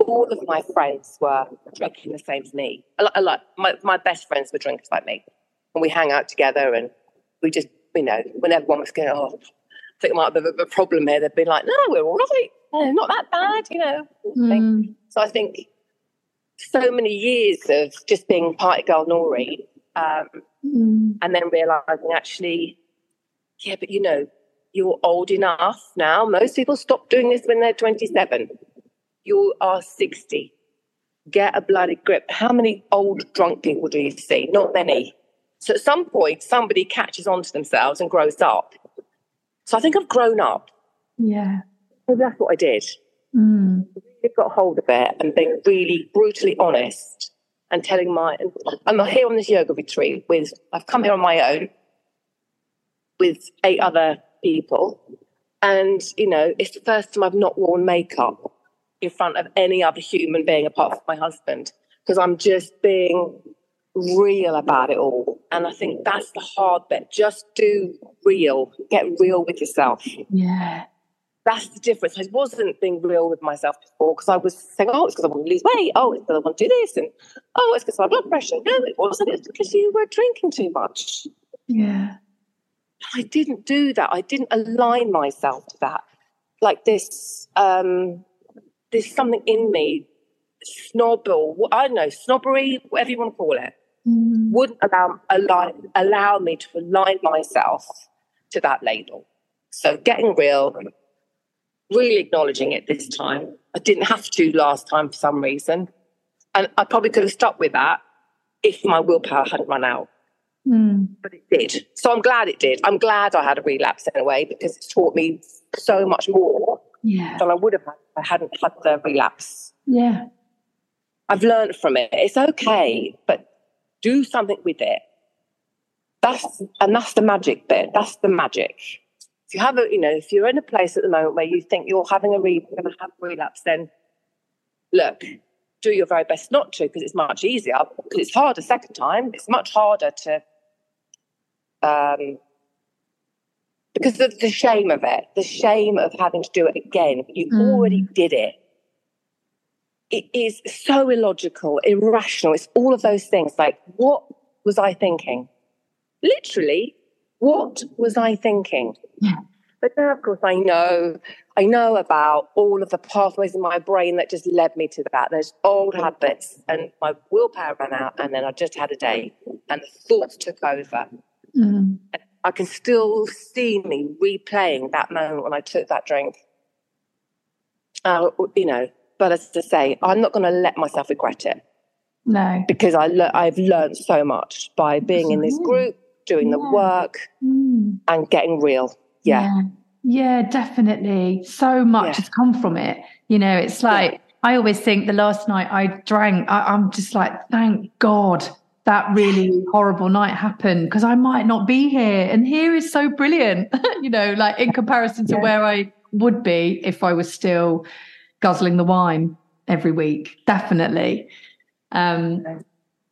all of my friends were drinking the same as me. A lot, a lot. My, my best friends were drinkers like me. And we hang out together and we just, you know, when everyone was going, oh, I think I might have a, a problem here, they'd be like, no, we're all right. No, not that bad, you know. Mm. So I think so many years of just being party girl Nori, um, Mm. and then realizing actually, yeah, but you know, you're old enough now. Most people stop doing this when they're 27. You are 60. Get a bloody grip. How many old drunk people do you see? Not many. So at some point, somebody catches on to themselves and grows up. So I think I've grown up. Yeah. Maybe that's what I did. Mm. Got hold of it and being really brutally honest and telling my I'm here on this yoga retreat with I've come here on my own with eight other people. And you know it's the first time I've not worn makeup in front of any other human being apart from my husband because I'm just being real about it all. And I think that's the hard bit. Just do real. Get real with yourself. Yeah. That's the difference. I wasn't being real with myself before because I was saying, oh, it's because I want to lose weight. Oh, it's because I want to do this. And oh, it's because of my blood pressure. No, it wasn't. It's because you were drinking too much. Yeah. I didn't do that. I didn't align myself to that. Like this, um, there's something in me, snob or I don't know, snobbery, whatever you want to call it, Mm. wouldn't allow, allow, allow me to align myself to that label. So getting real, really acknowledging it this time. I didn't have to last time for some reason. And I probably could have stuck with that if my willpower hadn't run out, Mm. but it did. So I'm glad it did. I'm glad I had a relapse in a way because it's taught me so much more Yeah. than I would have had if I hadn't had the relapse. Yeah. I've learned from it. It's okay, but do something with it. That's and that's the magic bit. That's the magic. If you have a, you know, if you're in a place at the moment where you think you're having a re- going to have a relapse, then look, do your very best not to because it's much easier. Because it's harder second time. It's much harder to, um, because of the shame of it, the shame of having to do it again. You Mm. already did it it is so illogical, irrational. It's all of those things. Like, what was I thinking? Literally, what was I thinking? Yeah. But now, of course, I know. I know about all of the pathways in my brain that just led me to that. Those old habits, and my willpower ran out, and then I just had a day, and the thoughts took over. Mm. I can still see me replaying that moment when I took that drink. Uh, you know, but as to say, I'm not going to let myself regret it No. because I le- I've learned so much by being in this group, doing the work, Mm. and getting real. Yeah, Yeah. Yeah, definitely. So much Yeah. has come from it. You know, it's like I always think the last night I drank, I, I'm just like, thank God that really horrible night happened because I might not be here. And here is so brilliant, you know, like in comparison to Yeah. where I would be if I was still guzzling the wine every week. Definitely. Um,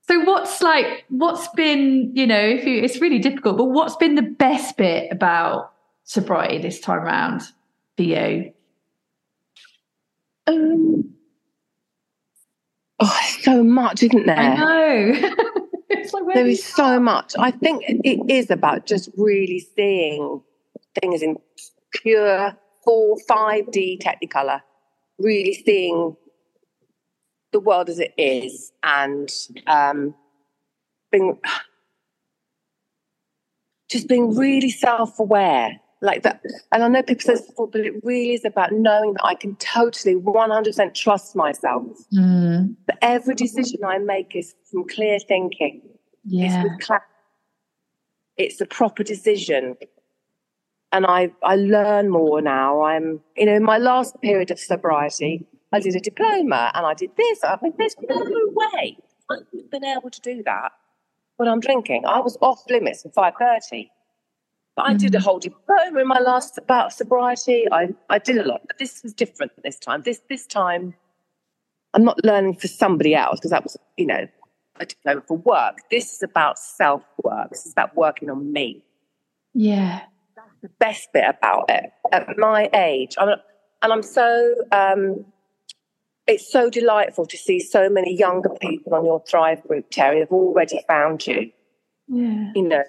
so what's like what's been, you know, if you it's really difficult, but what's been the best bit about sobriety this time around for you? Um, oh, so much, isn't there? I know. like, there is so much. I think it is about just really seeing things in pure four, five D Technicolor, really seeing the world as it is, and um, being just being really self-aware like that. And I know people say this before, but it really is about knowing that I can totally 100% trust myself. Mm. That every decision I make is from clear thinking. Yeah. It's, it's a proper decision. And I, I learn more now. I'm, you know, in my last period of sobriety, I did a diploma and I did this. I mean, there's no way I've been able to do that when I'm drinking. I was off limits at 5.30. But I did a whole diploma in my last about sobriety. I, I did a lot, but this was different this time. This this time, I'm not learning for somebody else because that was, you know, a diploma for work. This is about self work. This is about working on me. Yeah, that's the best bit about it. At my age, I'm, and I'm so. Um, it's so delightful to see so many younger people on your Thrive group, Terry, have already found you. Yeah. You know,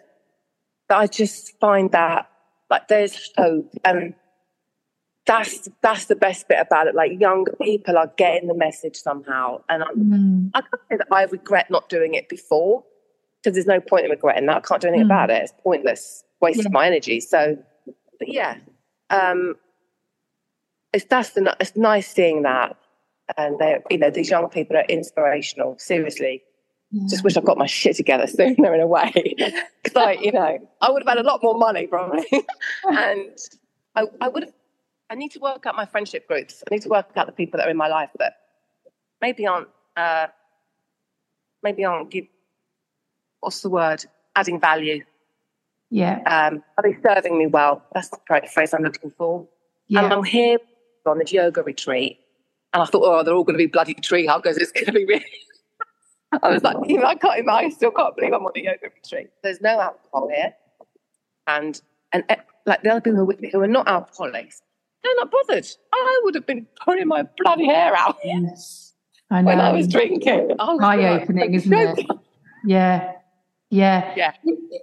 I just find that like there's hope and that's that's the best bit about it. Like younger people are getting the message somehow, and mm. I can't say that I regret not doing it before because there's no point in regretting that. I can't do anything mm. about it. It's pointless, wasting yeah. my energy. So, but yeah, um, it's that's the it's nice seeing that, and they you know these young people are inspirational. Seriously, yeah. Just wish I got my shit together sooner in a way. Because I, you know, I would have had a lot more money probably. and I, I would have, I need to work out my friendship groups. I need to work out the people that are in my life that maybe aren't, uh, maybe aren't give, what's the word? Adding value. Yeah. Um, are they serving me well? That's the phrase I'm looking for. Yeah. And I'm here on this yoga retreat. And I thought, oh, they're all going to be bloody tree huggers. It's going to be really I was like, I can't, I still can't believe I'm on a yoga retreat. There's no alcohol here. And, and eh, like the other people who are with me who are not alcoholics, they're not bothered. I would have been pulling my bloody hair out yes, I when I was drinking. Eye opening, isn't it? Yeah. Yeah. Yeah.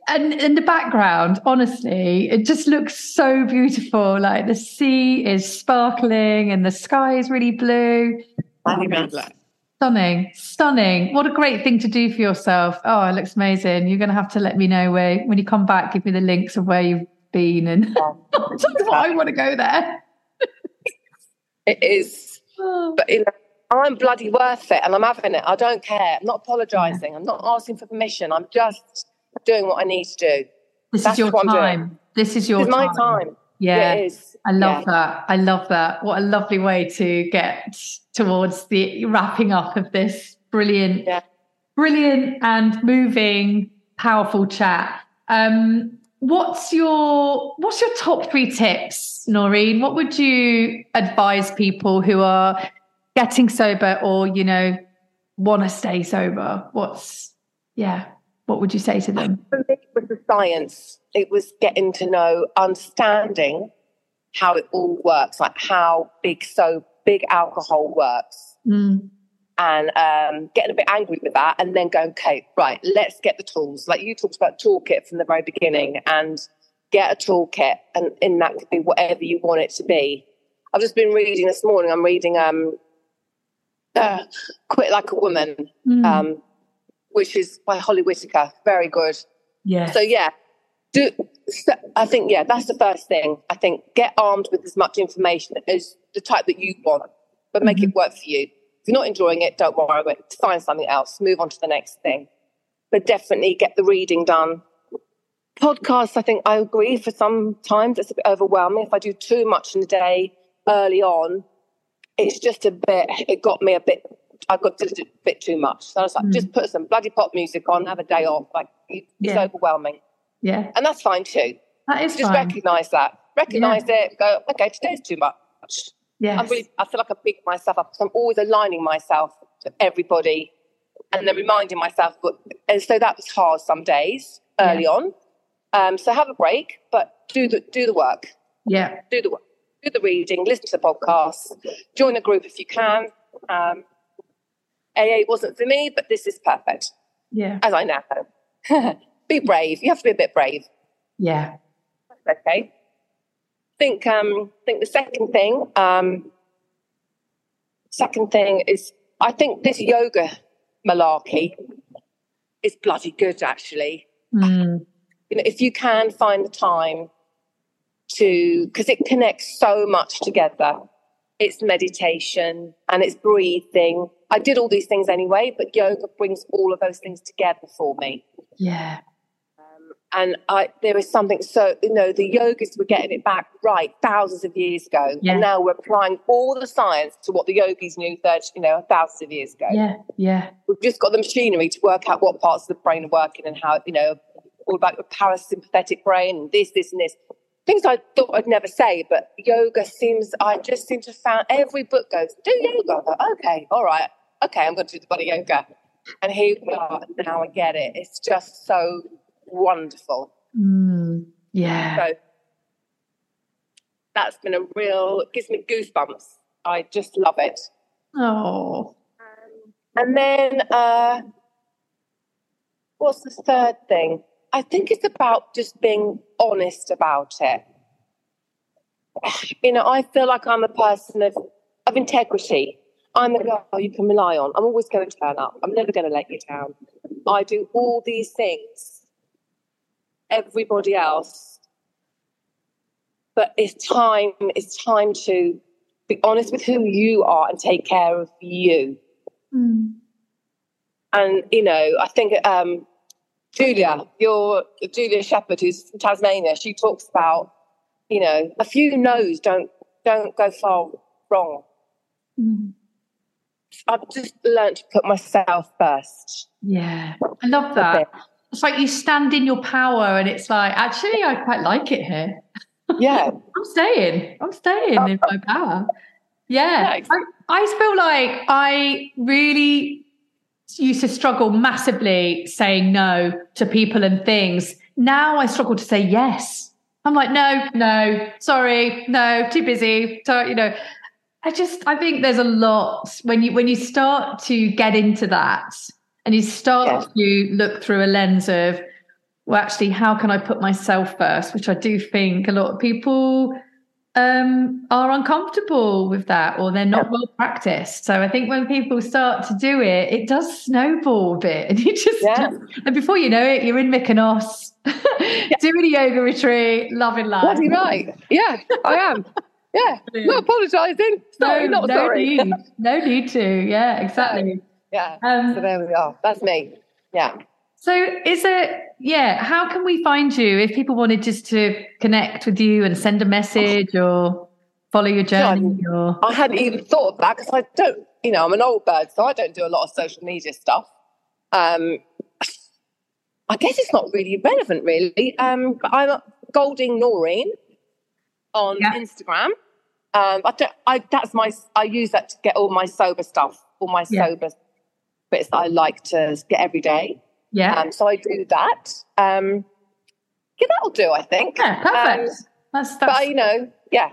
And in the background, honestly, it just looks so beautiful. Like the sea is sparkling and the sky is really blue. Stunning, stunning. What a great thing to do for yourself. Oh, it looks amazing. You're going to have to let me know where, when you come back, give me the links of where you've been and I want to go there. it is, oh. but know, I'm bloody worth it and I'm having it. I don't care. I'm not apologizing. I'm not asking for permission. I'm just doing what I need to do. This That's is your time. This is your this is time. my time. Yeah, yeah is. I love yeah. that. I love that. What a lovely way to get towards the wrapping up of this brilliant, yeah. brilliant and moving, powerful chat. Um, what's your what's your top three tips, Noreen? What would you advise people who are getting sober or you know want to stay sober? What's yeah? What would you say to them? For me, it was the science. It was getting to know, understanding how it all works, like how big so big alcohol works. Mm. And um, getting a bit angry with that, and then going, okay, right, let's get the tools. Like you talked about toolkit from the very beginning, and get a toolkit, and in that could be whatever you want it to be. I've just been reading this morning. I'm reading um, uh, "Quit Like a Woman," mm. um, which is by Holly Whitaker. Very good. Yeah. So yeah, do so I think yeah, that's the first thing. I think get armed with as much information as the type that you want, but make mm-hmm. it work for you. If you're not enjoying it, don't worry about it. Find something else. Move on to the next thing. But definitely get the reading done. Podcasts, I think I agree. For some times, it's a bit overwhelming. If I do too much in the day early on, it's just a bit. It got me a bit. I got a bit too much. So I was like, mm. just put some bloody pop music on, have a day off. Like it's yeah. overwhelming. Yeah. And that's fine too. That is Just recognize that. recognize yeah. it, go, okay, today's too much. Yeah. I'm really, I feel like I'm beating myself up because I'm always aligning myself to everybody and then reminding myself. But, and so that was hard some days early yeah. on. Um, so have a break, but do the do the work. Yeah. Do the work. Do the reading, listen to the podcast, join a group if you can. Um, AA wasn't for me, but this is perfect. Yeah. As I now know. be brave. You have to be a bit brave. Yeah. Okay. Think um think the second thing, um second thing is I think this yoga malarkey is bloody good actually. Mm. You know, if you can find the time to because it connects so much together. It's meditation and it's breathing. I did all these things anyway, but yoga brings all of those things together for me. Yeah um, and I, there is something so you know the yogis were getting it back right thousands of years ago yeah. and now we're applying all the science to what the yogis knew 30 you know thousands of years ago yeah yeah we've just got the machinery to work out what parts of the brain are working and how you know all about the parasympathetic brain and this this and this things i thought i'd never say but yoga seems i just seem to found every book goes do yoga go, okay all right okay i'm going to do the body yoga and here we are now i get it it's just so wonderful. Mm, yeah. So that's been a real, it gives me goosebumps. I just love it. Oh. Um, and then, uh, what's the third thing? I think it's about just being honest about it. You know, I feel like I'm a person of, of integrity. I'm the girl you can rely on. I'm always going to turn up. I'm never going to let you down. I do all these things everybody else. But it's time, it's time to be honest with who you are and take care of you. Mm. And, you know, I think um, Julia, your Julia Shepherd, who's from Tasmania, she talks about, you know, a few no's don't don't go far wrong. Mm. I've just learned to put myself first. Yeah, I love that it's like you stand in your power and it's like actually i quite like it here yeah i'm staying i'm staying in my power yeah, yeah exactly. I, I feel like i really used to struggle massively saying no to people and things. Now i struggle to say yes. I'm like no no sorry no too busy so you know. I just i think there's a lot when you when you start to get into that and you start yeah. to look through a lens of well actually how can i put myself first which i do think a lot of people um, are uncomfortable with that or they're not yeah. well practiced so i think when people start to do it it does snowball a bit and you just, yeah. just and before you know it you're in mykonos yeah. doing a yoga retreat loving life bloody right yeah i am yeah not apologizing sorry no, not no sorry need. no need to yeah exactly yeah. Um, so there we are. That's me. Yeah. So is it, yeah, how can we find you if people wanted just to connect with you and send a message or follow your journey? or... I hadn't even thought of that because I don't, you know, I'm an old bird, so I don't do a lot of social media stuff. Um, I guess it's not really relevant, really. Um, I'm Golding Noreen on yeah. Instagram. Um, I, I, that's my, I use that to get all my sober stuff, all my yeah. sober bits that I like to get every day. Yeah. Um, so I do that. Um, yeah, that'll do, I think. Yeah, perfect. Um, that's, that's, but, you know, yeah,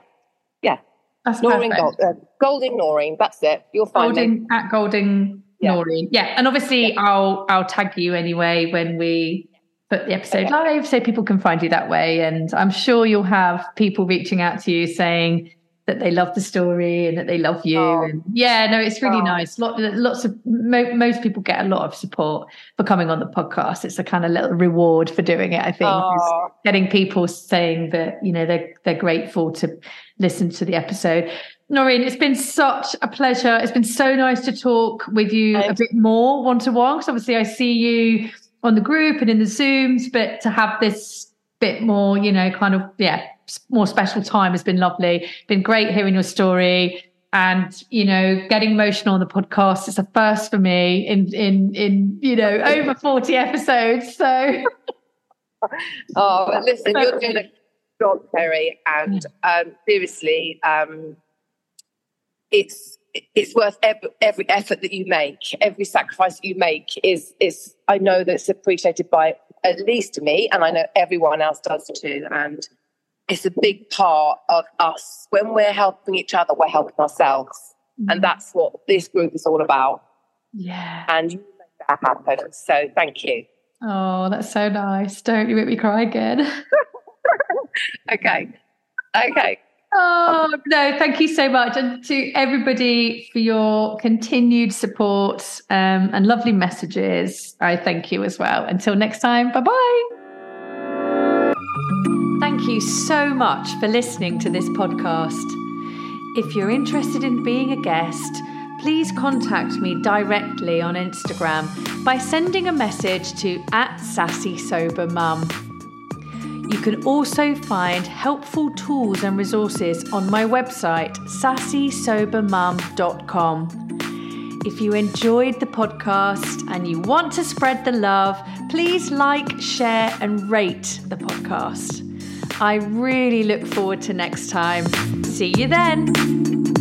yeah. That's Noreen Gold, uh, Golding Noreen. That's it. You'll find Golding, me. At Golding yeah. Noreen. Yeah. And obviously yeah. I'll, I'll tag you anyway when we put the episode okay. live so people can find you that way. And I'm sure you'll have people reaching out to you saying, that they love the story and that they love you. Oh. And yeah, no, it's really oh. nice. Lot, lots of mo- most people get a lot of support for coming on the podcast. It's a kind of little reward for doing it. I think oh. getting people saying that you know they're they're grateful to listen to the episode. Noreen, it's been such a pleasure. It's been so nice to talk with you a bit more one to one. Because obviously, I see you on the group and in the Zooms, but to have this bit more, you know, kind of yeah more special time has been lovely. Been great hearing your story and you know getting emotional on the podcast it's a first for me in in in you know over 40 episodes so oh listen you're doing a job, Terry. And um, seriously, um, it's it's worth every, every effort that you make, every sacrifice that you make is is I know that it's appreciated by at least me, and I know everyone else does too. And it's a big part of us. When we're helping each other, we're helping ourselves. Mm-hmm. And that's what this group is all about. Yeah. And you make that happen. So thank you. Oh, that's so nice. Don't you make me cry again. okay. Okay. Oh, no, thank you so much. And to everybody for your continued support um, and lovely messages. I thank you as well. Until next time, bye bye. Thank you so much for listening to this podcast. If you're interested in being a guest, please contact me directly on Instagram by sending a message to at sassy sober. You can also find helpful tools and resources on my website, sassysobermum.com. If you enjoyed the podcast and you want to spread the love, please like, share, and rate the podcast. I really look forward to next time. See you then.